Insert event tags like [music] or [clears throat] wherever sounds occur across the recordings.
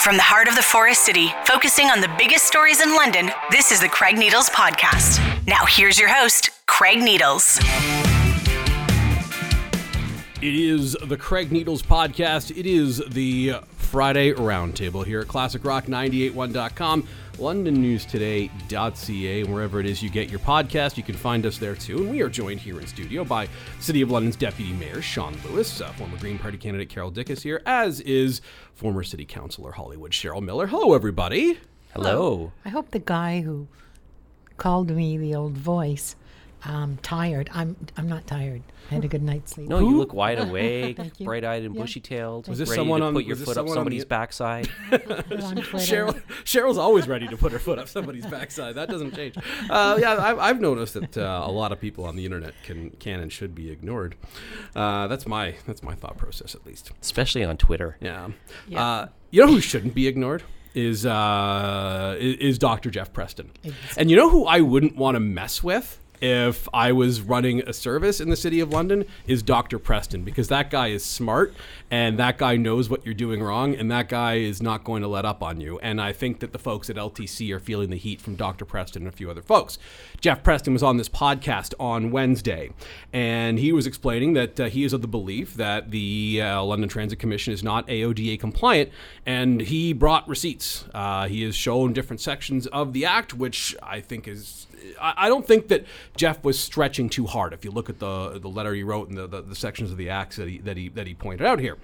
From the heart of the Forest City, focusing on the biggest stories in London, this is the Craig Needles Podcast. Now, here's your host, Craig Needles. It is the Craig Needles Podcast. It is the Friday Roundtable here at ClassicRock981.com, LondonNewsToday.ca, and wherever it is you get your podcast, you can find us there too. And we are joined here in studio by City of London's Deputy Mayor Shawn Lewis, uh, former Green Party candidate Carol Dyck's here, as is former City Councilor Hollywood Cheryl Miller. Hello, everybody. Hello. I hope the guy who called me the old voice, um, tired. I'm I'm not tired. I had a good night's sleep. No, you look wide [laughs] awake, bright-eyed and Yeah. bushy-tailed. Was this ready someone to on- put your was this foot up somebody's the- [laughs] backside? [laughs] Cheryl, Cheryl's always ready to put her foot up somebody's backside. That doesn't change. Uh, yeah, I've, I've noticed that uh, a lot of people on the internet can can and should be ignored. Uh, that's my that's my thought process, at least. Especially on Twitter. Yeah. Yeah. Uh, you know who shouldn't be ignored is uh, is, is Dr. Jeff Preston. exactly. And you know who I wouldn't want to mess with if I was running a service in the city of London is Dr. Preston because that guy is smart and that guy knows what you're doing wrong and that guy is not going to let up on you. And I think that the folks at LTC are feeling the heat from Dr. Preston and a few other folks. Jeff Preston was on this podcast on Wednesday and he was explaining that uh, he is of the belief that the uh, London Transit Commission is not AODA compliant and he brought receipts. Uh, he has shown different sections of the act, which I think is I don't think that Jeff was stretching too hard. If you look at the the letter he wrote and the, the, the sections of the acts that he that he that he pointed out here,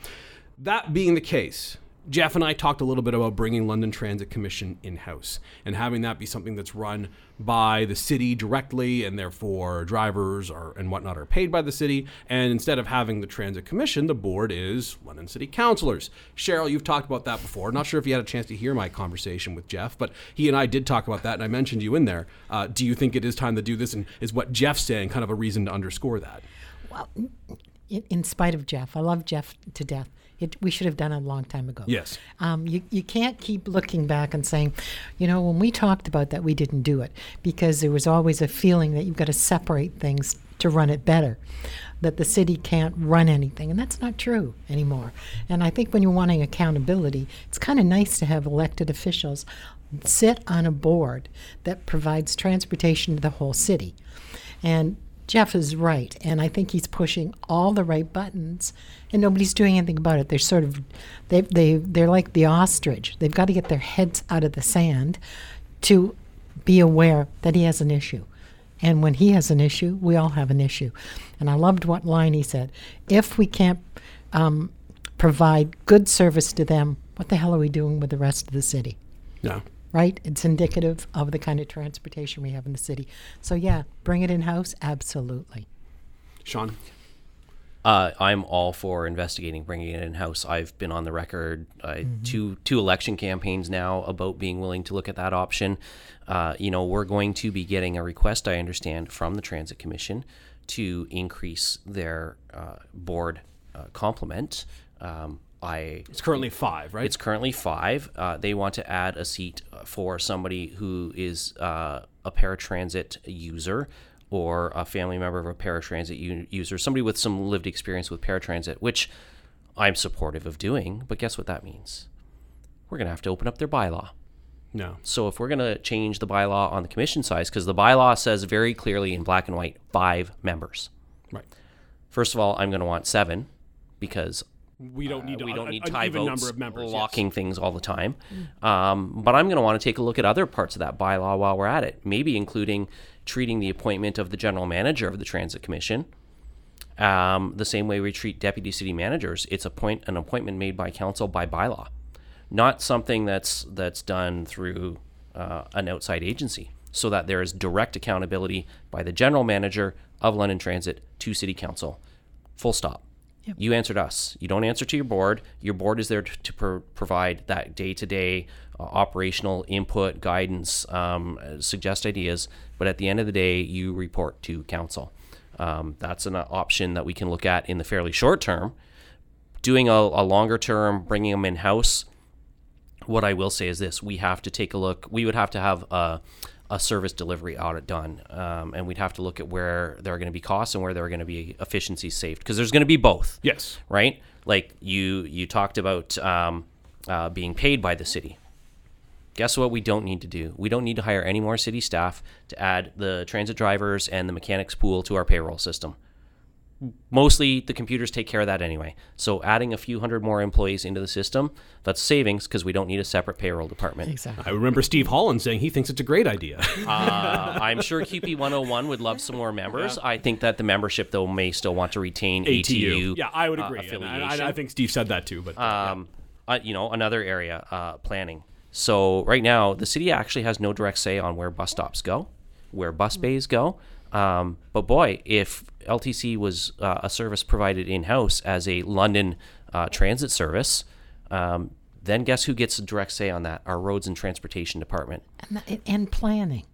that being the case, Jeff and I talked a little bit about bringing London Transit Commission in house and having that be something that's run by the city directly, and therefore drivers are and whatnot are paid by the city. And instead of having the Transit Commission, the board is London City Councilors. Cheryl, you've talked about that before. Not sure if you had a chance to hear my conversation with Jeff, but he and I did talk about that, and I mentioned you in there. Uh, do you think it is time to do this? And is what Jeff's saying kind of a reason to underscore that? Well, in spite of Jeff, I love Jeff to death. It, we should have done it a long time ago. Yes. Um, you, you can't keep looking back and saying, you know, when we talked about that, we didn't do it because there was always a feeling that you've got to separate things to run it better, that the city can't run anything. And that's not true anymore. And I think when you're wanting accountability, it's kind of nice to have elected officials sit on a board that provides transportation to the whole city. And Jeff is right, and I think he's pushing all the right buttons, and nobody's doing anything about it. They're sort of, they they they're like the ostrich. They've got to get their heads out of the sand to be aware that he has an issue. And when he has an issue, we all have an issue. And I loved what line he said: "If we can't um, provide good service to them, what the hell are we doing with the rest of the city?" No. Right? It's indicative of the kind of transportation we have in the city. So yeah, bring it in house, absolutely. Shawn? Uh, I'm all for investigating, bringing it in house. I've been on the record uh, two two election campaigns now about being willing to look at that option. Uh, you know, we're going to be getting a request, I understand, from the Transit Commission to increase their uh, board uh, complement. Um, I It's currently five, right? It's currently five. Uh, they want to add a seat for somebody who is uh, a paratransit user or a family member of a paratransit u- user, somebody with some lived experience with paratransit, which I'm supportive of doing. But guess what that means? We're going to have to open up their bylaw. no. So if we're going to change the bylaw on the commission size, because the bylaw says very clearly in black and white, five members. Right. First of all, I'm going to want seven because We don't need we don't a- need tie votes number of members. yes. locking things all the time. Um, but I'm going to want to take a look at other parts of that bylaw while we're at it, maybe including treating the appointment of the general manager of the Transit Commission um, the same way we treat deputy city managers. It's a point an appointment made by council by bylaw, not something that's that's done through uh, an outside agency, so that there is direct accountability by the general manager of London Transit to city council. Full stop. You answered us. You don't answer to your board. Your board is there to, to pro- provide that day to day operational input, guidance, um, uh, suggest ideas. But at the end of the day, you report to council. Um, that's an uh, option that we can look at in the fairly short term. Doing a, a longer term, bringing them in house. What I will say is this: we have to take a look. We would have to have a, a service delivery audit done, um, and we'd have to look at where there are going to be costs and where there are going to be efficiencies saved, because there's going to be both Yes. right? Like you you talked about um, uh, being paid by the city. Guess what? We don't need to do. We don't need to hire any more city staff to add the transit drivers and the mechanics pool to our payroll system. Mostly the computers take care of that anyway. So adding a few hundred more employees into the system, that's savings because we don't need a separate payroll department. Exactly. I remember Steve Holland saying he thinks it's a great idea. Uh, I'm sure QP 101 would love some more members. I think that the membership though may still want to retain ATU. Yeah, I would uh, agree. And affiliation. I, I think Steve said that too. But um, uh, you know, another area, uh, planning. So right now, the city actually has no direct say on where bus stops go, where bus bays go. Um, but boy, if LTC was uh, a service provided in house as a London uh, transit service, um, then guess who gets a direct say on that? Our roads and transportation department. and, and planning.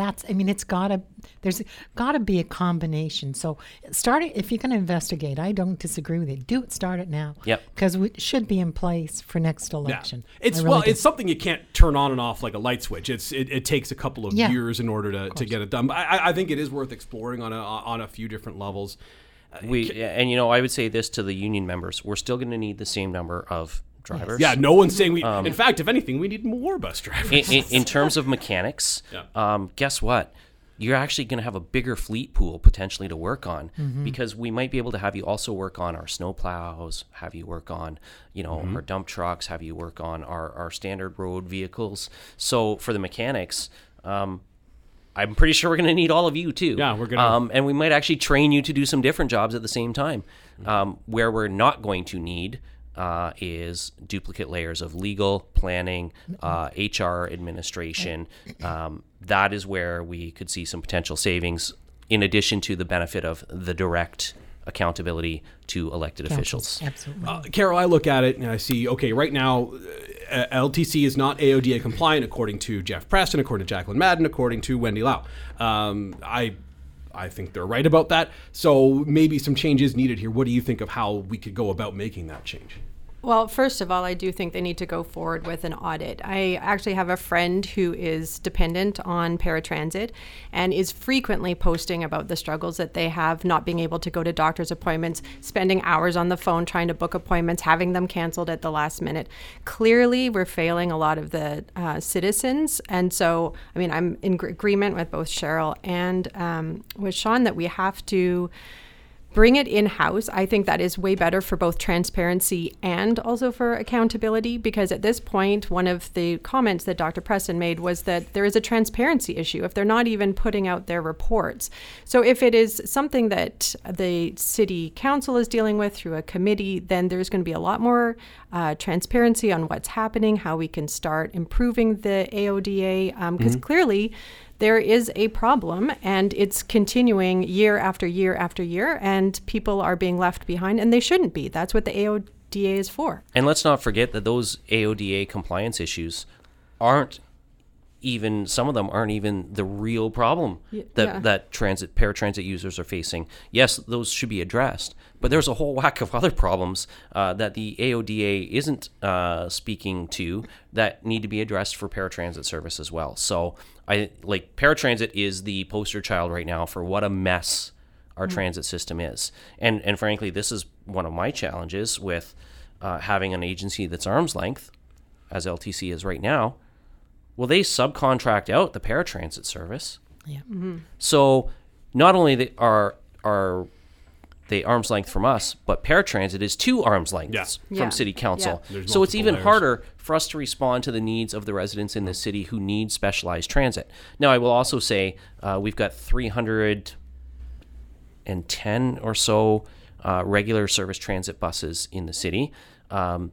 That's, I mean, it's gotta, there's gotta be a combination. So start it, if you're gonna investigate, I don't disagree with it. Do it, start it now. Yep. Because it should be in place for next yeah, election. it's really well, do. it's something you can't turn on and off like a light switch. It's it, it takes a couple of Yeah. years in order to, to get it done. But I, I- I think it is worth exploring on a on a few different levels. We and you know I would say this to the union members: we're still going to need the same number of drivers. Yeah, no one's saying we. Um, in fact, if anything, we need more bus drivers. in, in, in terms of mechanics, [laughs] Yeah. um, guess what? You're actually going to have a bigger fleet pool potentially to work on because we might be able to have you also work on our snow plows, have you work on, you know, our dump trucks, have you work on our, our standard road vehicles. So for the mechanics, um, I'm pretty sure we're going to need all of you too. Yeah, we're gonna- Um, and we might actually train you to do some different jobs at the same time. Um, where we're not going to need uh, is duplicate layers of legal, planning, uh, HR administration. Um, that is where we could see some potential savings, in addition to the benefit of the direct accountability to elected officials. Absolutely. Uh, Carol, I look at it and I see, okay, right now, uh, LTC is not AODA compliant according to Jeff Preston, according to Jacqueline Madden, according to Wendy Lau. Um, I, I think they're right about that. So maybe some change is needed here. What do you think of how we could go about making that change? Well, first of all, I do think they need to go forward with an audit. I actually have a friend who is dependent on paratransit and is frequently posting about the struggles that they have not being able to go to doctor's appointments, spending hours on the phone trying to book appointments, having them canceled at the last minute. Clearly, we're failing a lot of the uh, citizens. And so, I mean, I'm in gr- agreement with both Cheryl and um, with Shawn that we have to bring it in house. I think that is way better for both transparency and also for accountability because at this point, one of the comments that Dr. Preston made was that there is a transparency issue if they're not even putting out their reports. So if it is something that the city council is dealing with through a committee, then there's going to be a lot more uh, transparency on what's happening, how we can start improving the AODA, because clearly there is a problem and it's continuing year after year after year and people are being left behind and they shouldn't be. That's what the aoda is for. And let's not forget that those AODA compliance issues aren't even some of them aren't even the real problem that yeah. that transit paratransit users are facing. Yes, those should be addressed, but there's a whole whack of [laughs] other problems uh, that the AODA isn't uh, speaking to that need to be addressed for paratransit service as well. So I like paratransit is the poster child right now for what a mess our transit system is, and and frankly, this is one of my challenges with uh, having an agency that's arm's length, as LTC is right now. Well, they subcontract out the paratransit service. yeah. So not only they are are they arm's length from us, but paratransit is two arm's lengths Yeah. from Yeah. city council. Yeah. So it's even layers. harder for us to respond to the needs of the residents in the city who need specialized transit. Now, I will also say uh, we've got 310 or so uh, regular service transit buses in the city. Um,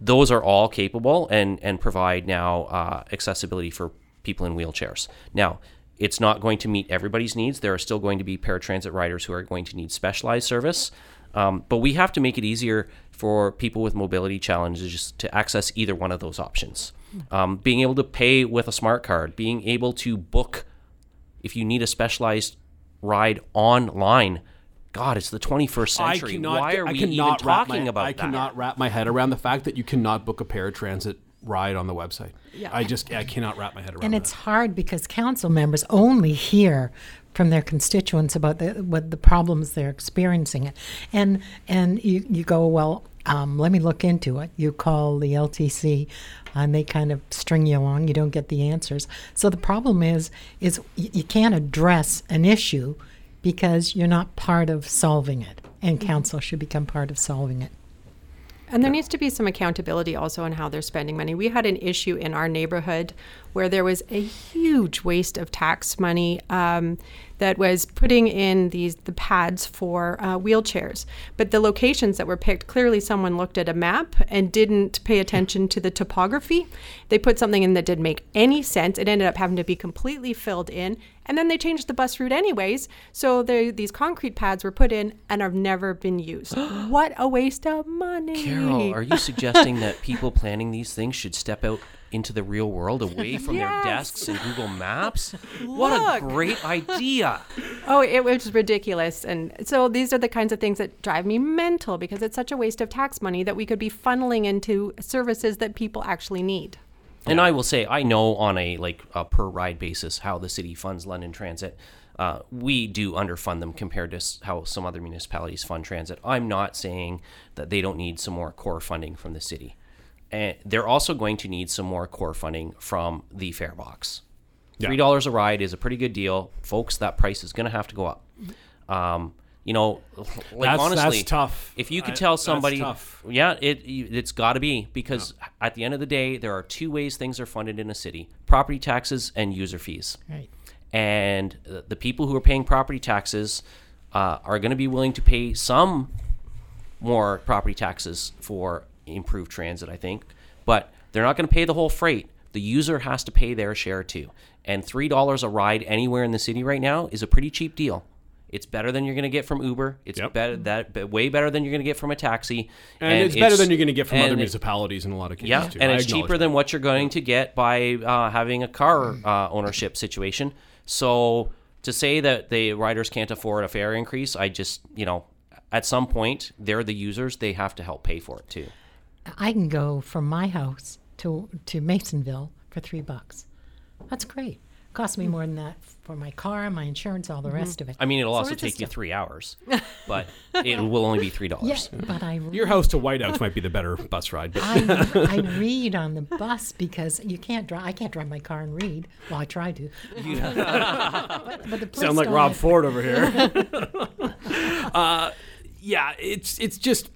those are all capable and and provide now uh, accessibility for people in wheelchairs. Now, it's not going to meet everybody's needs. There are still going to be paratransit riders who are going to need specialized service, um, but we have to make it easier for people with mobility challenges to access either one of those options. Um, being able to pay with a smart card, being able to book if you need a specialized ride online. God, it's the 21st century. Why are I we even cannot wrap talking my, about I that? I cannot wrap my head around the fact that you cannot book a paratransit ride on the website. Yeah. I just I cannot wrap my head around And that. it's hard because council members only hear from their constituents about the what the problems they're experiencing, and and you, you go well. um, let me look into it. You call the LTC, and they kind of string you along. You don't get the answers. So the problem is, is y- you can't address an issue because you're not part of solving it, and mm-hmm. council should become part of solving it. And there needs to be some accountability also on how they're spending money. We had an issue in our neighborhood where there was a huge waste of tax money um, that was putting in these the pads for uh, wheelchairs. But the locations that were picked, clearly someone looked at a map and didn't pay attention to the topography. They put something in that didn't make any sense. It ended up having to be completely filled in. And then they changed the bus route anyways. So they, these concrete pads were put in and have never been used. [gasps] what a waste of money. Carol, are you suggesting that people [laughs] planning these things should step out into the real world away [laughs] from their desks and Google Maps? What a great idea. Oh, it was ridiculous. And so these are the kinds of things that drive me mental because it's such a waste of tax money that we could be funneling into services that people actually need. And I will say, I know on a like a per ride basis how the city funds London Transit. Uh, we do underfund them compared to how some other municipalities fund transit. I'm not saying that they don't need some more core funding from the city, and they're also going to need some more core funding from the fare box. Yeah. Three dollars a ride is a pretty good deal, folks. That price is going to have to go up. Um, you know, like That's- honestly, that's tough. If you could tell somebody, yeah, it it's got to be because at the end of the day, there are two ways things are funded in a city: property taxes and user fees. Right. And uh, the people who are paying property taxes uh, are going to be willing to pay some more property taxes for improved transit, I think, but they're not going to pay the whole freight. The user has to pay their share too. And three dollars a ride anywhere in the city right now is a pretty cheap deal. It's better than you're going to get from Uber. It's Yep. better that way better than you're going to get from a taxi. And, it's, better than you're going to get from other municipalities in a lot of cases. yeah, too. and I it's cheaper that. than what you're going to get by uh, having a car uh, ownership situation. So to say that the riders can't afford a fare increase, I just you know, at some point they're the users; they have to help pay for it too. I can go from my house to to Masonville for three bucks. That's great. Cost me more than that for my car, my insurance, all the rest of it. I mean, it'll So also take you three hours, [laughs] but it will only be three Yeah, dollars. but I [laughs] Your house to White Oaks might be the better bus ride. But I, I read on the bus because you can't drive. I can't drive my car and read. Well, I try to. but, [laughs] but the sound like Rob let- Ford over here. uh, yeah, it's it's just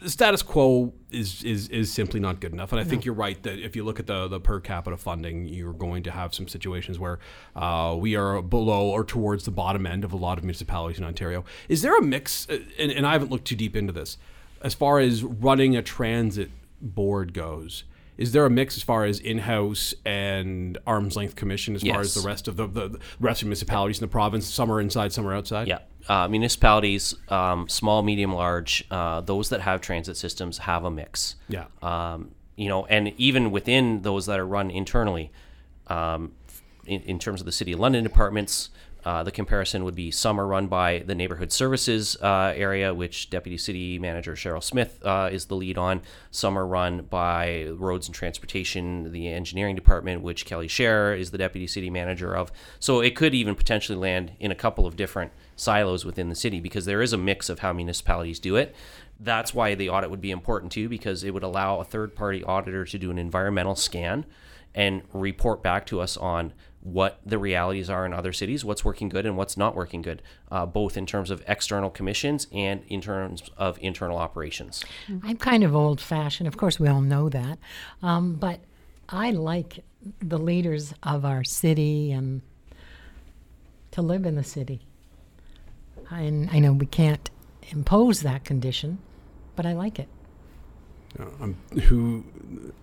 the status quo is is is simply not good enough, and I think you're right that if you look at the the per capita funding, you're going to have some situations where uh, we are below or towards the bottom end of a lot of municipalities in Ontario. Is there a mix? uh, And, and I haven't looked too deep into this as far as running a transit board goes. Is there a mix as far as in-house and arm's length commission as far as the rest of the, the, the rest of municipalities in the province? Some are inside, some are outside. Yeah. Uh, municipalities, um, small, medium, large, uh, those that have transit systems have a mix. Yeah. Um, you know, and even within those that are run internally, um, in, in terms of the City of London departments, uh, the comparison would be some are run by the neighborhood services uh, area, which Deputy City Manager Cheryl Smith uh, is the lead on. Some are run by roads and transportation, the engineering department, which Kelly Scherr is the Deputy City Manager of. So it could even potentially land in a couple of different silos within the city because there is a mix of how municipalities do it. That's why the audit would be important too, because it would allow a third party auditor to do an environmental scan and report back to us on what the realities are in other cities, what's working good and what's not working good, uh, both in terms of external commissions and in terms of internal operations. I'm kind of old fashioned. Of course, we all know that. Um, but I like the leaders of our city and to live in the city. And I know we can't impose that condition, but I like it. Um, who?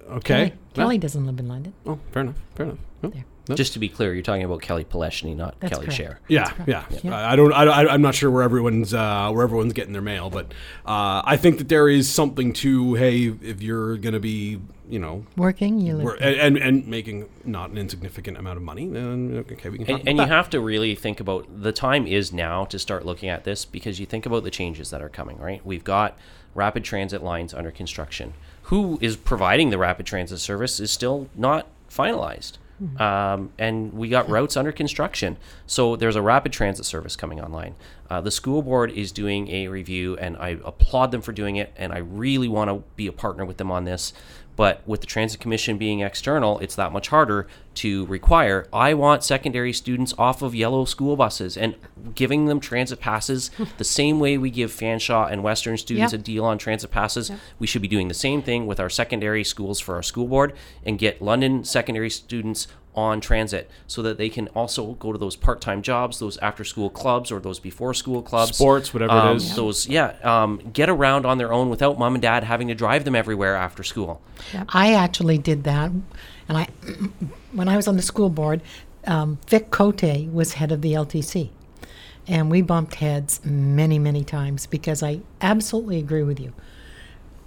Okay. Kelly, Kelly doesn't live in London. Oh, fair enough. Fair enough. Oh. There. Just to be clear, you're talking about Kelly Paleczny, not That's Kelly correct. Scherr. Yeah, yeah. I I don't. I, I- I'm not sure where everyone's uh, where everyone's getting their mail, but uh, I think that there is something to hey, if you're gonna be, you know, Working, you live. wor- and, and and making not an insignificant amount of money, then okay, we can. talk And, and about you have to really think about the time is now to start looking at this because you think about the changes that are coming, right? We've got rapid transit lines under construction. Who is providing the rapid transit service is still not finalized. Um, and we got routes under construction. So there's a rapid transit service coming online. Uh, the school board is doing a review, and I applaud them for doing it. And I really want to be a partner with them on this. But with the transit commission being external, it's that much harder to require. I want secondary students off of yellow school buses and giving them transit passes [laughs] the same way we give Fanshawe and Western students Yep. a deal on transit passes. We should be doing the same thing with our secondary schools for our school board and get London secondary students on transit so that they can also go to those part-time jobs, those after-school clubs or those before-school clubs, Sports, whatever it Um, is. Those, yeah, um, get around on their own without mom and dad having to drive them everywhere after school. I actually did that, and I, [clears throat] when I was on the school board, um, Vic Cote was head of the LTC, and we bumped heads many, many times because I absolutely agree with you.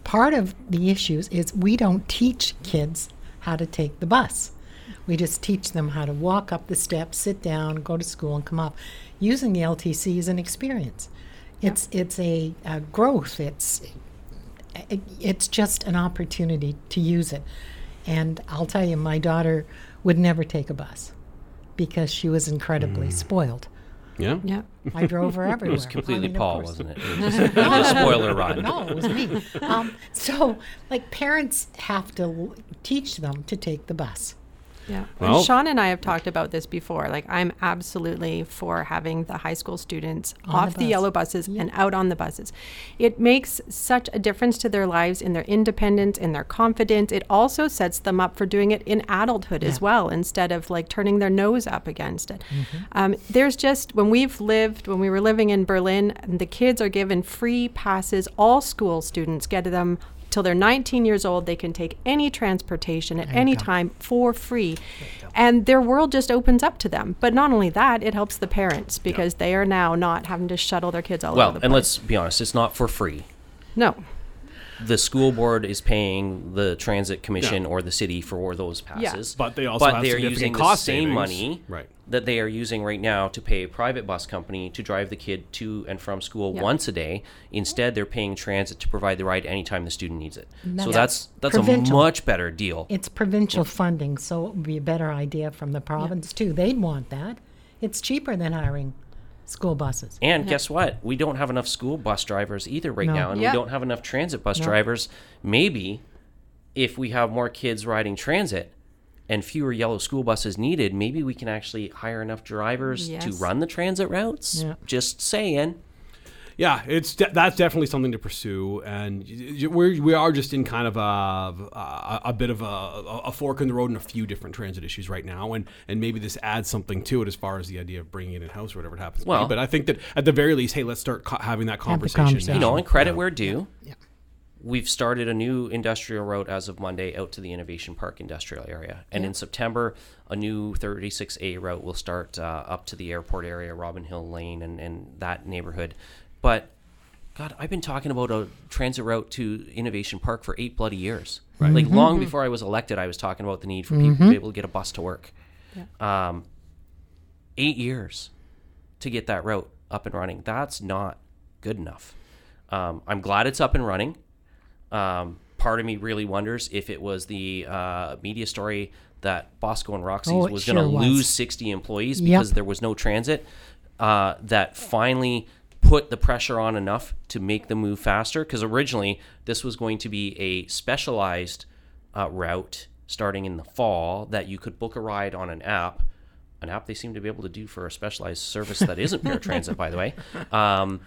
Part of the issues is we don't teach kids how to take the bus. We just teach them how to walk up the steps, sit down, go to school, and come up. Using the LTC is an experience. It's it's a, a growth. It's it, it's just an opportunity to use it. And I'll tell you, my daughter would never take a bus because she was incredibly spoiled. Yeah. Yeah. [laughs] I drove her everywhere. It was completely I mean, Paul, wasn't it? It was, just, it was a [laughs] spoiler ride. No, it was me. Um, so, like, parents have to l- teach them to take the bus. Yeah. Well- and Shawn and I have talked about this before. Like, I'm absolutely for having the high school students off the the, yellow buses and out on the buses. It makes such a difference to their lives in their independence, in their confidence. It also sets them up for doing it in adulthood as well, instead of like turning their nose up against it. Um, there's just, when we've lived, when we were living in Berlin, the kids are given free passes. All school students get them till they're 19 years old they can take any transportation at any time for free. And their world just opens up to them. But not only that it helps the parents because they are now not having to shuttle their kids all Well, over the place. Well, and let's be honest, it's not for free. no the school board is paying the transit commission or the city for those passes. Yeah. But they also have they're using cost the same savings. money Right. that they are using right now to pay a private bus company to drive the kid to and from school Yeah. once a day. Instead, they're paying transit to provide the ride anytime the student needs it. So that's that's that's a much better deal. It's provincial funding, so it would be a better idea from the province, too. They'd want that. It's cheaper than hiring school buses. And guess what? We don't have enough school bus drivers either right No. now, and Yeah. we don't have enough transit bus No. drivers. Maybe if we have more kids riding transit and fewer yellow school buses needed, maybe we can actually hire enough drivers to run the transit routes. Yeah. Just saying. Yeah, it's de- that's definitely something to pursue, and y- y- we're we are just in kind of a a, a bit of a, a fork in the road in a few different transit issues right now, and and maybe this adds something to it as far as the idea of bringing it in house or whatever it happens. to Well- be. but I think that at the very least, hey, let's start co- having that conversation. conversation. You know, and credit Yeah. where due. Yeah. We've started a new industrial route as of Monday out to the Innovation Park industrial area. And in September, a new 36A route will start uh, up to the airport area, Robin Hill Lane, and, and that neighborhood. But, God, I've been talking about a transit route to Innovation Park for eight bloody years. Like, long before I was elected, I was talking about the need for people to be able to get a bus to work. Um, eight years to get that route up and running. That's not good enough. Um, I'm glad it's up and running. Um, part of me really wonders if it was the uh, media story that Bosco and Roxy's Oh, was going to lose 60 employees Yep. because there was no transit uh, that finally put the pressure on enough to make them move faster. Because originally, this was going to be a specialized uh, route starting in the fall that you could book a ride on an app. An app they seem to be able to do for a specialized service that isn't paratransit, by the way. [laughs] Um,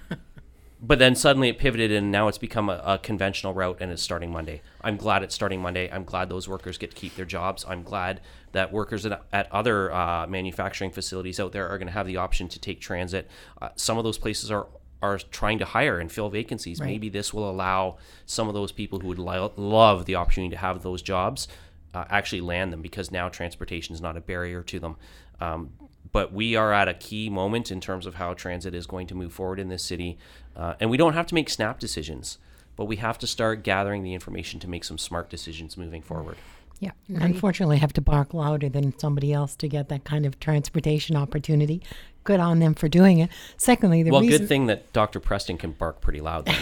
but then suddenly it pivoted and now it's become a, a conventional route and it's starting Monday. I'm glad it's starting Monday. I'm glad those workers get to keep their jobs. I'm glad that workers at, at other uh, manufacturing facilities out there are going to have the option to take transit. Uh, some of those places are are trying to hire and fill vacancies. Maybe this will allow some of those people who would lo- love the opportunity to have those jobs uh, actually land them because now transportation is not a barrier to them. Um, but we are at a key moment in terms of how transit is going to move forward in this city. Uh, and we don't have to make snap decisions, but we have to start gathering the information to make some smart decisions moving forward. Yeah. Unfortunately, I have to bark louder than somebody else to get that kind of transportation opportunity. Good on them for doing it. Secondly, the well, reason, good thing that Dr. Preston can bark pretty loudly.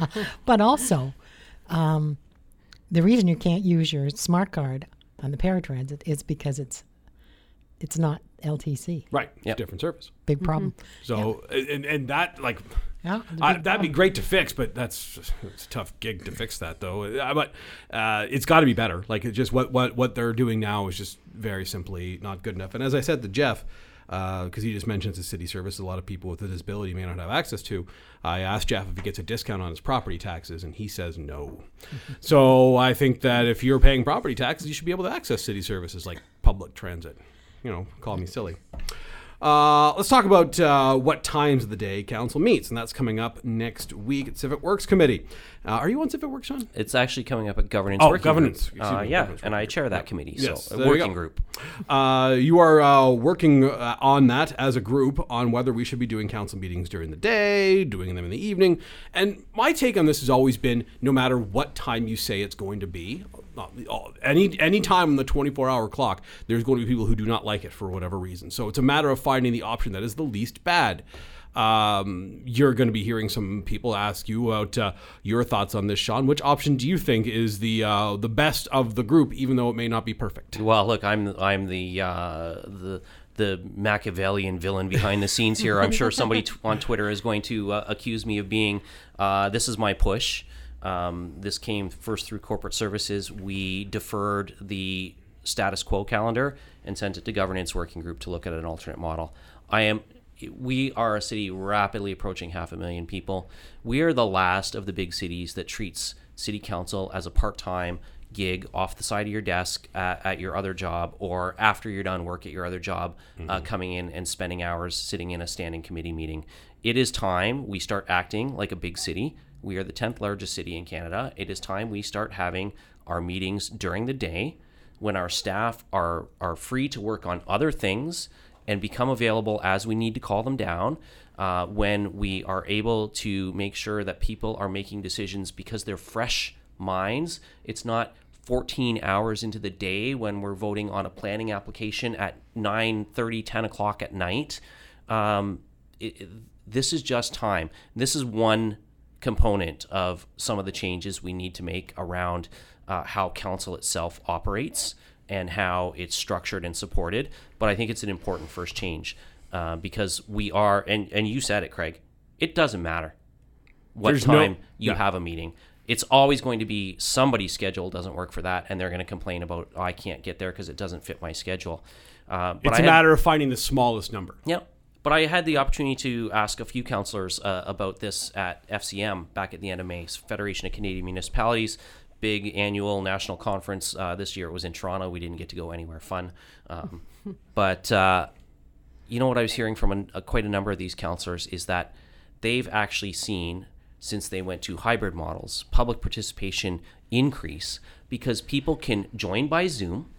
[laughs] but also, um, the reason you can't use your smart card on the paratransit is because it's it's not LTC. Right. Yep. different service. Big problem. So and and that like Yeah, I, that'd be great to fix, but that's it's a tough gig to fix that though. Uh, But uh, it's got to be better. Like it just what what what they're doing now is just very simply not good enough. And as I said to Jeff, because he just mentions the city service, a lot of people with a disability may not have access to. I asked Jeff if he gets a discount on his property taxes, and he says no. [laughs] so I think that if you're paying property taxes, you should be able to access city services like public transit. You know, call me silly. Uh, let's talk about uh, what times of the day council meets, and that's coming up next week at Civic Works Committee. Uh, are you on Civic Works, Shawn? It's actually coming up at governance. Oh, working governance. Group. Uh, yeah, governance and I chair that committee. Yes, so working group. Uh, you are uh, working uh, on that as a group on whether we should be doing council meetings during the day, doing them in the evening. And my take on this has always been no matter what time you say it's going to be, any any time on the 24 hour clock, there's going to be people who do not like it for whatever reason. So it's a matter of finding the option that is the least bad. Um, you're going to be hearing some people ask you about uh, your thoughts on this, Shawn. Which option do you think is the uh, the best of the group, even though it may not be perfect? Well, look, I'm I'm the uh, the the Machiavellian villain behind the scenes here. I'm sure somebody t- on Twitter is going to uh, accuse me of being. Uh, this is my push. Um, this came first through corporate services. We deferred the status quo calendar and sent it to governance working group to look at an alternate model. I am. We are a city rapidly approaching half a million people. We are the last of the big cities that treats city council as a part-time gig off the side of your desk at, at your other job or after you're done work at your other job uh, coming in and spending hours sitting in a standing committee meeting it is time we start acting like a big city we are the 10th largest city in canada it is time we start having our meetings during the day when our staff are are free to work on other things and become available as we need to call them down uh, when we are able to make sure that people are making decisions because they're fresh minds. It's not 14 hours into the day when we're voting on a planning application at 9 30, 10 o'clock at night. Um, it, it- this is just time. This is one component of some of the changes we need to make around uh, how council itself operates and how it's structured and supported. But I think it's an important first change uh, because we are, and, and you said it, Craig, it doesn't matter what There's no- time you yeah. have a meeting. It's always going to be somebody's schedule doesn't work for that, and they're going to complain about oh, I can't get there because it doesn't fit my schedule. Uh, but It's I a had- matter of finding the smallest number. yeah. But I had the opportunity to ask a few councillors uh, about this at FCM back at the end of May, Federation of Canadian Municipalities, big annual national conference. Uh, this year it was in Toronto. We didn't get to go anywhere fun. Um, [laughs] but uh, you know what I was hearing from a, a, quite a number of these councillors is that they've actually seen, since they went to hybrid models, public participation increase because people can join by Zoom.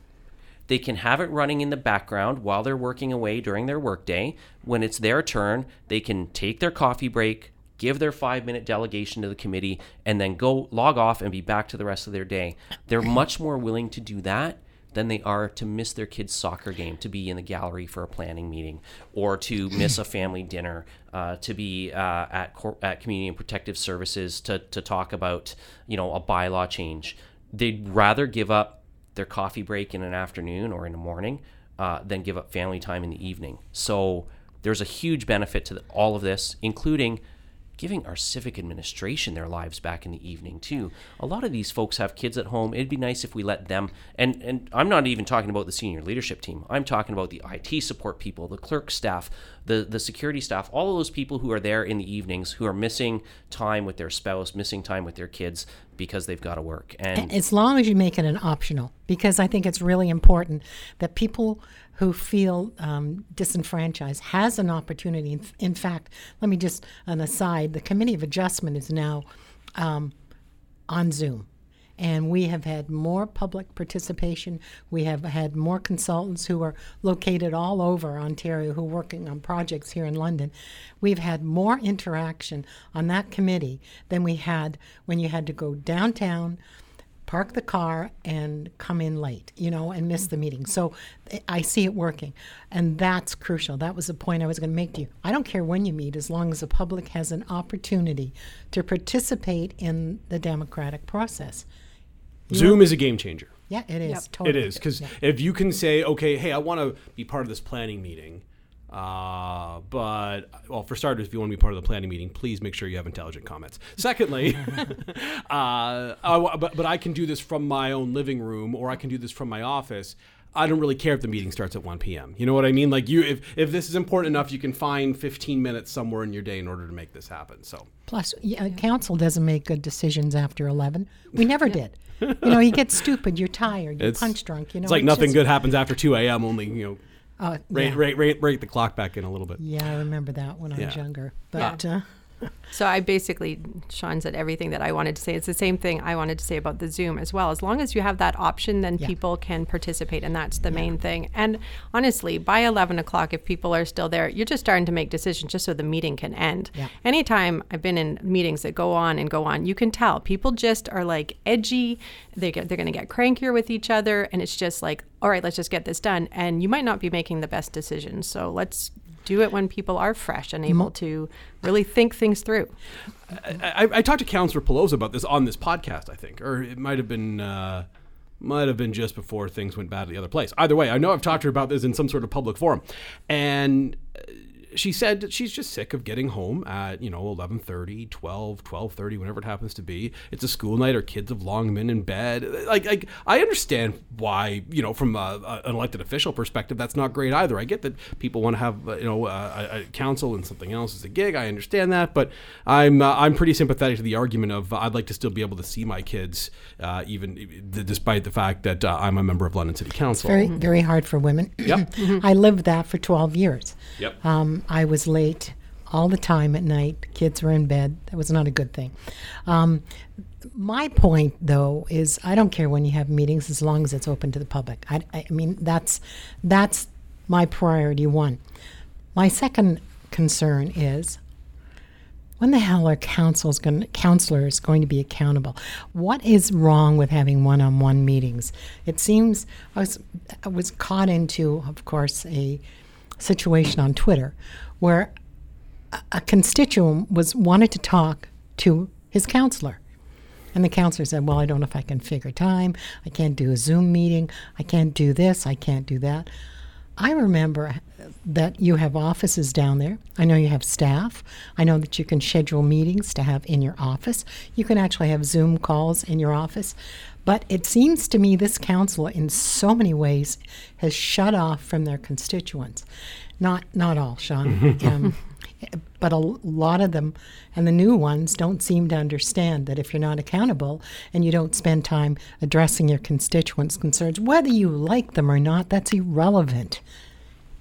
They can have it running in the background while they're working away during their workday. When it's their turn, they can take their coffee break, give their five minute delegation to the committee, and then go log off and be back to the rest of their day. They're [clears throat] much more willing to do that than they are to miss their kid's soccer game, to be in the gallery for a planning meeting, or to [clears throat] miss a family dinner, uh, to be uh, at cor- at Community and Protective Services to, to talk about you know a bylaw change. They'd rather give up their coffee break in an afternoon or in the morning uh, than give up family time in the evening. So there's a huge benefit to the, all of this, including giving our civic administration their lives back in the evening too. A lot of these folks have kids at home. It'd be nice if we let them and and I'm not even talking about the senior leadership team. I'm talking about the IT support people, the clerk staff, the the security staff, all of those people who are there in the evenings who are missing time with their spouse, missing time with their kids because they've got to work. And as long as you make it an optional, because I think it's really important that people who feel um, disenfranchised has an opportunity. In, fact, let me just an aside: the Committee of Adjustment is now um, on Zoom. And we have had more public participation. We have had more consultants who are located all over Ontario who are working on projects here in London. We've had more interaction on that committee than we had when you had to go downtown, park the car, and come in late, you know, and miss the meeting. So eh, I see it working. And that's crucial. That was the point I was going to make to you. I don't care when you meet as long as the public has an opportunity to participate in the democratic process. Zoom is a game changer. Yeah, it is. Yep. Totally. It is because Yeah. if you can say, okay, hey, I want to be part of this planning meeting, uh, but well, for starters, if you want to be part of the planning meeting, please make sure you have intelligent comments. Secondly, [laughs] uh, I but but I can do this from my own living room, or I can do this from my office. I don't really care if the meeting starts at 1 p.m. You know what I mean? Like you, if if this is important enough, you can find 15 minutes somewhere in your day in order to make this happen. So. Plus, yeah, council doesn't make good decisions after 11. We never did. You know, you get stupid, you're tired, you're It's- punch drunk. You know, It's like nothing just- good happens after 2 a.m. Only you know, Uh, rate, yeah. rate, rate, rate the clock back in a little bit. Yeah, I remember that when I was Yeah. younger. But uh, So I basically, Shawn said everything that I wanted to say. It's the same thing I wanted to say about the Zoom as well. As long as you have that option, then Yeah. people can participate, and that's the main thing. And honestly, by 11 o'clock, if people are still there, you're just starting to make decisions just so the meeting can end. Yeah. Anytime I've been in meetings that go on and go on, you can tell people just are like edgy. They get, they're going to get crankier with each other, and it's just like, all right, let's just get this done. And you might not be making the best decisions. So let's do it when people are fresh and able to really think things through. I, I talked to Councillor Peloza about this on this podcast, I think, or it might have been uh, might have been just before things went bad at the other place. Either way, I know I've talked to her about this in some sort of public forum, and uh, she said that she's just sick of getting home at you know 11:30, 12, 12:30, whenever it happens to be. It's a school night. Her kids have long been in bed. Like, like I understand why you know from a, a- an elected official perspective that's not great either. I get that people want to have uh, you know uh, a, a council and something else as a gig. I understand that, but I'm uh, I'm pretty sympathetic to the argument of uh, I'd like to still be able to see my kids uh, even uh, despite the fact that uh, I'm a member of London City Council. very, very hard for women. Yep. [laughs] I lived that for 12 years. Yep. Um, I was late all the time at night. Kids were in bed. That was not a good thing. Um, my point, though, is I don't care when you have meetings as long as it's open to the public. I, I mean, that's that's my priority one. My second concern is when the hell are councils going counselors going to be accountable? What is wrong with having one-on-one meetings? It seems I was I was caught into, of course, a situation on Twitter where a, constituent was wanted to talk to his counselor. And the counselor said, Well, I don't know if I can figure time. I can't do a Zoom meeting. I can't do this. I can't do that. I remember that you have offices down there. I know you have staff. I know that you can schedule meetings to have in your office. You can actually have Zoom calls in your office. But it seems to me this council, in so many ways, has shut off from their constituents. Not, not all, Shawn. [laughs] um, but a lot of them and the new ones don't seem to understand that if you're not accountable and you don't spend time addressing your constituents' concerns, whether you like them or not, that's irrelevant.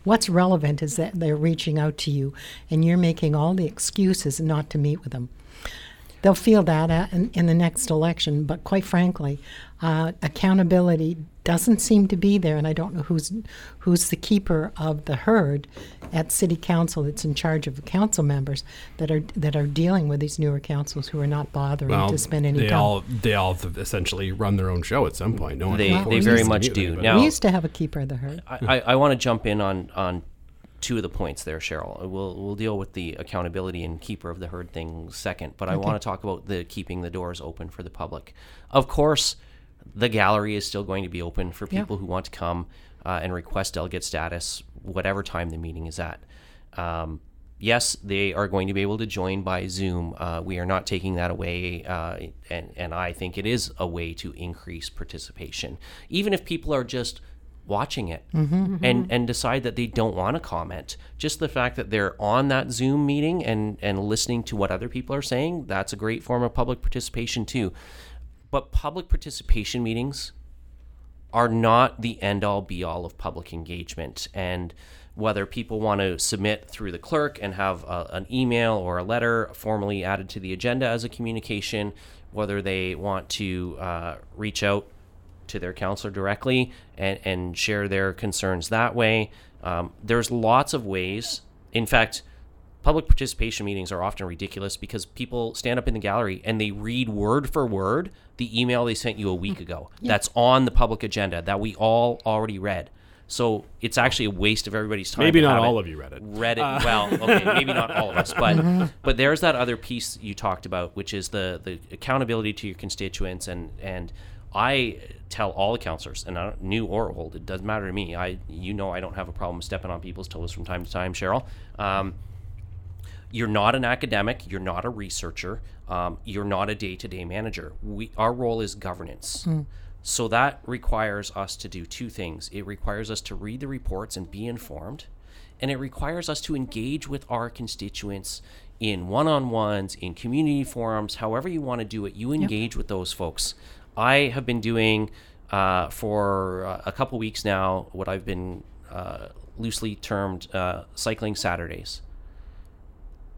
What's relevant is that they're reaching out to you and you're making all the excuses not to meet with them. They'll feel that uh, in, in the next election, but quite frankly, uh, accountability doesn't seem to be there, and I don't know who's who's the keeper of the herd at City Council that's in charge of the council members that are that are dealing with these newer councils who are not bothering Well, to spend any they time. all they all essentially run their own show at some point. No one They- they very much do. anybody. Now- we used to have a keeper of the herd. I, I, I want to jump in on, on two of the points there, Cheryl. We'll, we'll deal with the accountability and keeper of the herd thing second, but I want to talk about the keeping the doors open for the public. Of course, the gallery is still going to be open for Yeah. people who want to come uh, and request delegate status, whatever time the meeting is at. Um, yes, they are going to be able to join by Zoom. Uh, we are not taking that away, uh, and and I think it is a way to increase participation, even if people are just watching it and and decide that they don't want to comment. Just the fact that they're on that Zoom meeting and and listening to what other people are saying, that's a great form of public participation too. But public participation meetings are not the end all be all of public engagement. And whether people want to submit through the clerk and have a, an email or a letter formally added to the agenda as a communication, whether they want to uh, reach out to their counselor directly and, and share their concerns that way. Um, there's lots of ways. In fact, public participation meetings are often ridiculous because people stand up in the gallery and they read word for word the email they sent you a week mm. ago that's on the public agenda that we all already read. So it's actually a waste of everybody's time. Maybe not all of you read it. Read it uh. well. Okay, maybe not all of us, but [laughs] mm-hmm. but there's that other piece you talked about, which is the the accountability to your constituents and and I tell all the counselors, and I don't, new or old, it doesn't matter to me. I, you know, I don't have a problem stepping on people's toes from time to time, Cheryl. Um, you're not an academic. You're not a researcher. Um, you're not a day-to-day manager. We, our role is governance. So that requires us to do two things. It requires us to read the reports and be informed, and it requires us to engage with our constituents in one-on-ones, in community forums, however you want to do it. You engage with those folks. I have been doing uh, for uh, a couple weeks now what I've been uh, loosely termed uh, cycling Saturdays.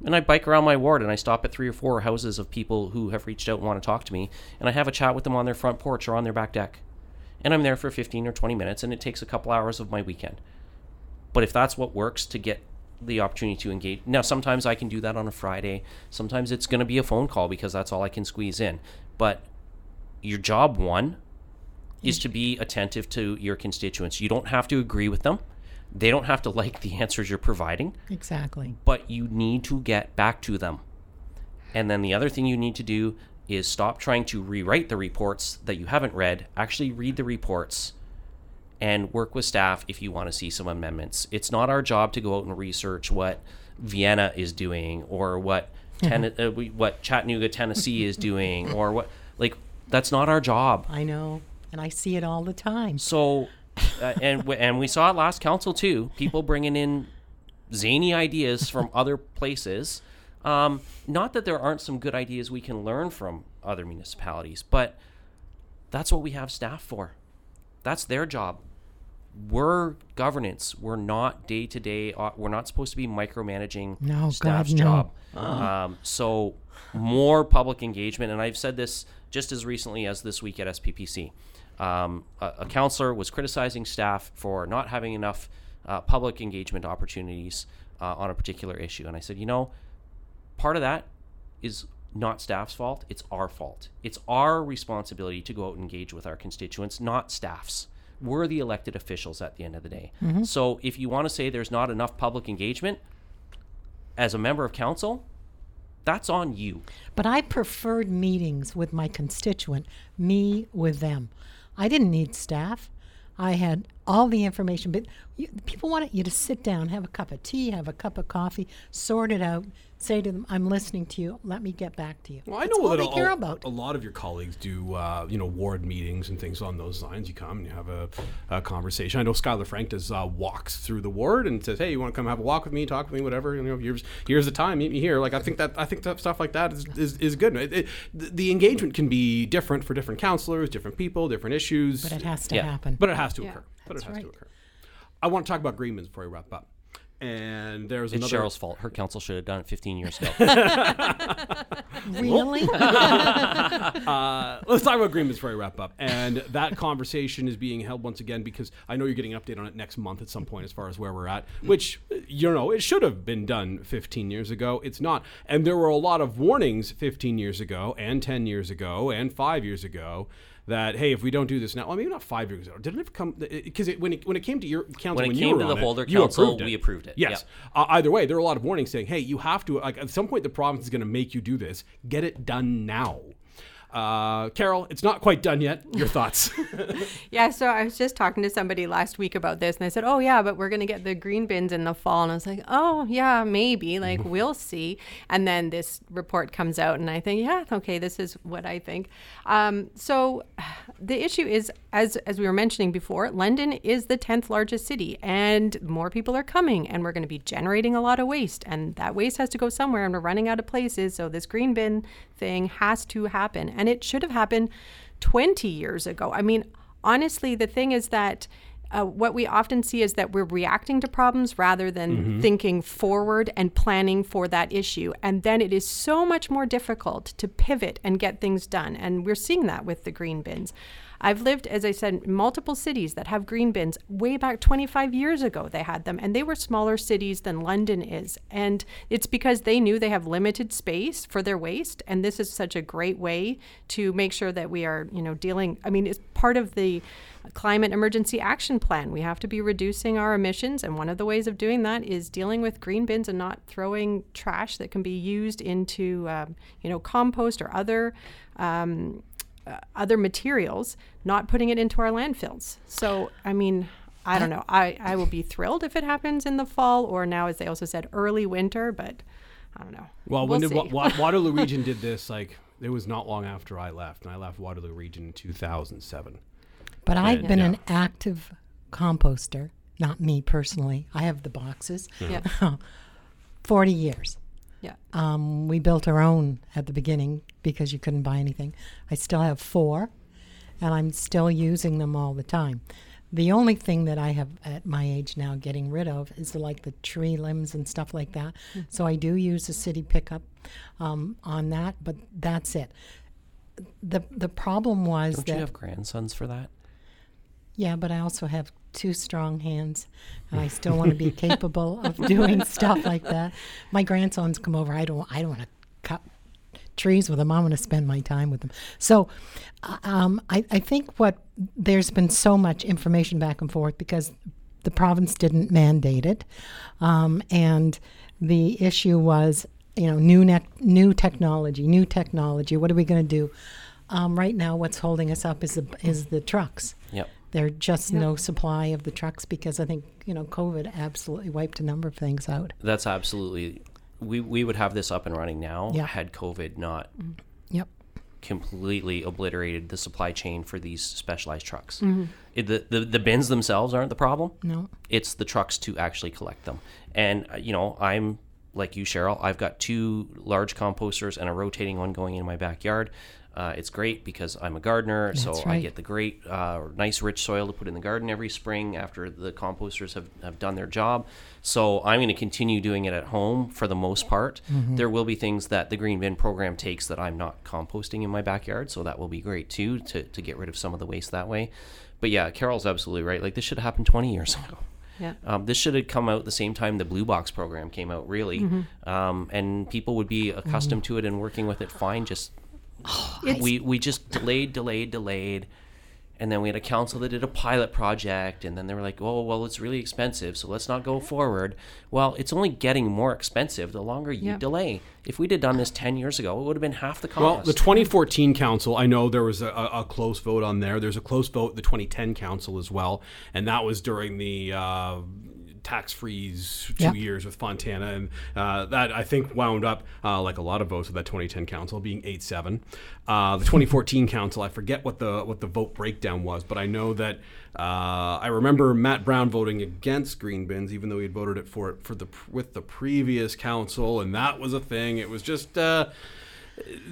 And I bike around my ward and I stop at three or four houses of people who have reached out and want to talk to me. And I have a chat with them on their front porch or on their back deck. And I'm there for 15 or 20 minutes and it takes a couple hours of my weekend. But if that's what works to get the opportunity to engage, now sometimes I can do that on a Friday. Sometimes it's going to be a phone call because that's all I can squeeze in. But your job one is mm. to be attentive to your constituents. You don't have to agree with them. They don't have to like the answers you're providing Exactly. but you need to get back to them. And then the other thing you need to do is stop trying to rewrite the reports that you haven't read. Actually, read the reports and work with staff if you want to see some amendments. It's not our job to go out and research what Vienna is doing or what [laughs] ten- uh, what Chattanooga, Tennessee is doing or what like that's not our job. I know. And I see it all the time. So, uh, and and we saw it last council too. People bringing in zany ideas from other places. Um, not that there aren't some good ideas we can learn from other municipalities, but that's what we have staff for. That's their job. We're governance. We're not day to day. We're not supposed to be micromanaging No, God, staff's no. job. Um, so more public engagement, and I've said this just as recently as this week at SPPC. Um, a, a counselor was criticizing staff for not having enough uh, public engagement opportunities uh, on a particular issue, and I said, you know, part of that is not staff's fault. It's our fault. It's our responsibility to go out and engage with our constituents, not staff's. We're the elected officials at the end of the day. So if you want to say there's not enough public engagement as a member of council, that's on you. But I preferred meetings with my constituent, me with them. I didn't need staff. I had all the information, but you, people want you to sit down, have a cup of tea, have a cup of coffee, sort it out, say to them, "I'm listening to you. Let me get back to you." Well, I know all that they a, care about. a lot of your colleagues do, uh, you know, ward meetings and things on those lines. You come and you have a, a conversation. I know Skylar Franke does uh, walks through the ward and says, "Hey, you want to come have a walk with me, talk with me, whatever? You know, here's here's the time, meet me here." Like I think that I think that stuff like that is is, is good. It, it, the, the engagement can be different for different counselors, different people, different issues. But it has to Yeah. happen. But it has to Yeah, occur. But it has right. to occur. I want to talk about green bins before we wrap up. And there's It's another. Cheryl's fault. Her council should have done it 15 years ago. [laughs] really? [laughs] Uh, let's talk about agreements before we wrap up. And that conversation is being held once again because I know you're getting an update on it next month at some point as far as where we're at, which, you know, it should have been done 15 years ago. It's not. And there were a lot of warnings 15 years ago and 10 years ago and five years ago that, hey, if we don't do this now, well, maybe not five years ago. Did it ever come? Because it, when, it, when it came to your council, When it you came were to the Holder you Council, approved we approved it. Yes. Uh, either way, there are a lot of warnings saying, hey, you have to, like, at some point, the province is going to make you do this. Get it done now. Uh, Carol, it's not quite done yet. Your [laughs] thoughts? Yeah, so I was just talking to somebody last week about this, and I said, "Oh yeah, but we're gonna get the green bins in the fall." And I was like, "Oh yeah, maybe. Like [laughs] we'll see." And then this report comes out, and I think, "Yeah, okay, this is what I think." Um, so [sighs] the issue is, as as we were mentioning before, London is the tenth largest city, and more people are coming, and we're going to be generating a lot of waste, and that waste has to go somewhere, and we're running out of places. So this green bin thing has to happen, and it should have happened 20 years ago. I mean, honestly, the thing is that uh, what we often see is that we're reacting to problems rather than thinking forward and planning for that issue. And then it is so much more difficult to pivot and get things done. And we're seeing that with the green bins. I've lived, as I said, multiple cities that have green bins. Way back 25 years ago, they had them, and they were smaller cities than London is. And it's because they knew they have limited space for their waste, and this is such a great way to make sure that we are, you know, dealing. I mean, it's part of the climate emergency action plan. We have to be reducing our emissions, and one of the ways of doing that is dealing with green bins and not throwing trash that can be used into, um, you know, compost or other. Um, uh, other materials, not putting it into our landfills. So, I mean, I don't know. I, I will be thrilled if it happens in the fall or now, as they also said, early winter, but I don't know. Well, We'll when did see. Wa- Wa- [laughs] Waterloo Region did this? Like it was not long after I left, and I left Waterloo Region in 2007. But I've been Yeah. an active composter, not me personally. I have the boxes. yeah. [laughs] 40 years. Yeah. Um, we built our own at the beginning because you couldn't buy anything. I still have four, and I'm still using them all the time. The only thing that I have at my age now getting rid of is the, like the tree limbs and stuff like that. So I do use a city pickup um, on that, but that's it. The the problem was Don't that you have grandsons for that? yeah, but I also have two strong hands, [laughs] I still want to be capable of doing stuff like that. My grandsons come over. I don't. I don't want to cut trees with them. I want to spend my time with them. So, uh, um, I, I think what there's been so much information back and forth because the province didn't mandate it, um, and the issue was you know new nec- new technology, new technology. What are we going to do? Um, right now, what's holding us up is the is the trucks. Yep. There's just no supply of the trucks because I think you know COVID absolutely wiped a number of things out. That's absolutely. We, we would have this up and running now Yeah. had COVID not Yep. completely obliterated the supply chain for these specialized trucks. Mm-hmm. It, the, the the bins themselves aren't the problem. No. It's the trucks to actually collect them. And uh, you know, I'm like you, Cheryl. I've got two large composters and a rotating one going in my backyard. Uh, it's great because I'm a gardener, so That's I get the great, uh, nice, rich soil to put in the garden every spring after the composters have, have done their job. So I'm going to continue doing it at home for the most part. Mm-hmm. There will be things that the green bin program takes that I'm not composting in my backyard, so that will be great too to, to get rid of some of the waste that way. But yeah, Carol's absolutely right. Like this should have happened 20 years ago. Yeah. Um, this should have come out the same time the Blue Box program came out, really, um, and people would be accustomed to it and working with it fine. Just we we just delayed, delayed, delayed, and then we had a council that did a pilot project, and then they were like, "Oh, well, it's really expensive, so let's not go forward." Well, it's only getting more expensive the longer you Yeah. delay. If we'd have done this ten years ago, it would have been half the cost. Well, the 2014 council, I know there was a, a a close vote on there. There's a close vote, the 2010 council as well, and that was during the uh, tax freeze two Yeah. years with Fontana, and uh, that I think wound up uh, like a lot of votes of that 2010 council being eight seven. Uh, the 2014 council, I forget what the what the vote breakdown was, but I know that uh, I remember Matt Brown voting against green bins, even though he had voted it for it for the with the previous council, and that was a thing. It was just.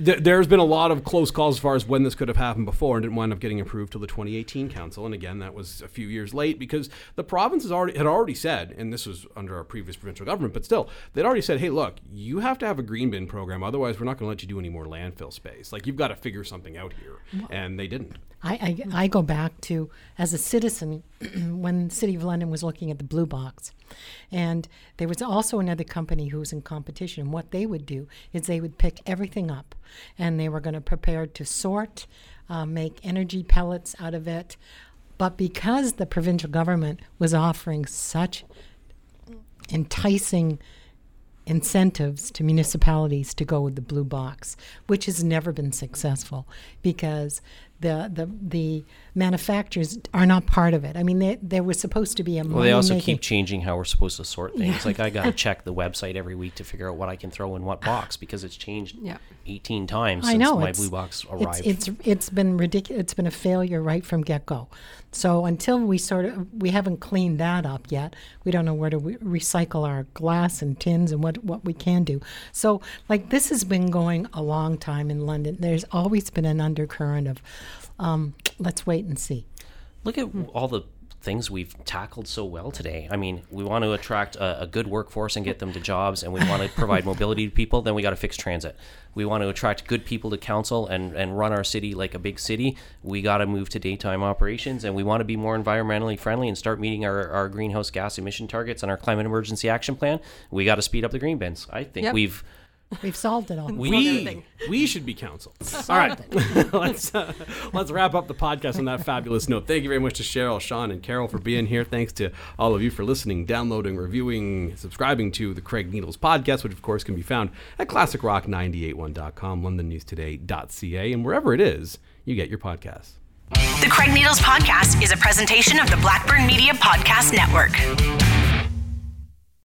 Th- there's been a lot of close calls as far as when this could have happened before and didn't wind up getting approved till the 2018 council. And again that was a few years late because the province has already had already said and this was under our previous provincial government but still they'd already said hey look you have to have a green bin program otherwise we're not going to let you do any more landfill space. Like you've got to figure something out here. And they didn't. I, I, I go back to as a citizen [clears throat] when the City of London was looking at the blue box, and there was also another company who was in competition. What they would do is they would pick everything up, and they were going to prepare to sort, uh, make energy pellets out of it. But because the provincial government was offering such enticing incentives to municipalities to go with the blue box, which has never been successful because the the the manufacturers are not part of it. I mean, they, there was supposed to be a Well, they also money-making- keep changing how we're supposed to sort things. Like I got to [laughs] check the website every week to figure out what I can throw in what box [sighs] because it's changed Yeah. 18 times I since know my blue box it's- arrived. It's it's been ridiculous. It's been a failure right from get go. So until we sort of we haven't cleaned that up yet, we don't know where to re- recycle our glass and tins and what what we can do. So like this has been going a long time in London. There's always been an undercurrent of um, let's wait and see. Look at all the things we've tackled so well today. I mean, we want to attract a, a good workforce and get them to jobs, and we want to [laughs] provide mobility to people. Then we got to fix transit. We want to attract good people to council and, and run our city like a big city. We got to move to daytime operations, and we want to be more environmentally friendly and start meeting our, our greenhouse gas emission targets and our climate emergency action plan. We got to speed up the green bins. I think Yep. we've We've solved it all. we we should be council. [laughs] All right, [laughs] let's uh, let's wrap up the podcast on that fabulous note. Thank you very much to Cheryl, Shawn, and Carol for being here. Thanks to all of you for listening, downloading, reviewing, subscribing to the Craig Needles podcast, which of course can be found at classicrock981.com, londonnewstoday.ca, and wherever it is you get your podcasts. The Craig Needles Podcast is a presentation of the Blackburn Media Podcast Network.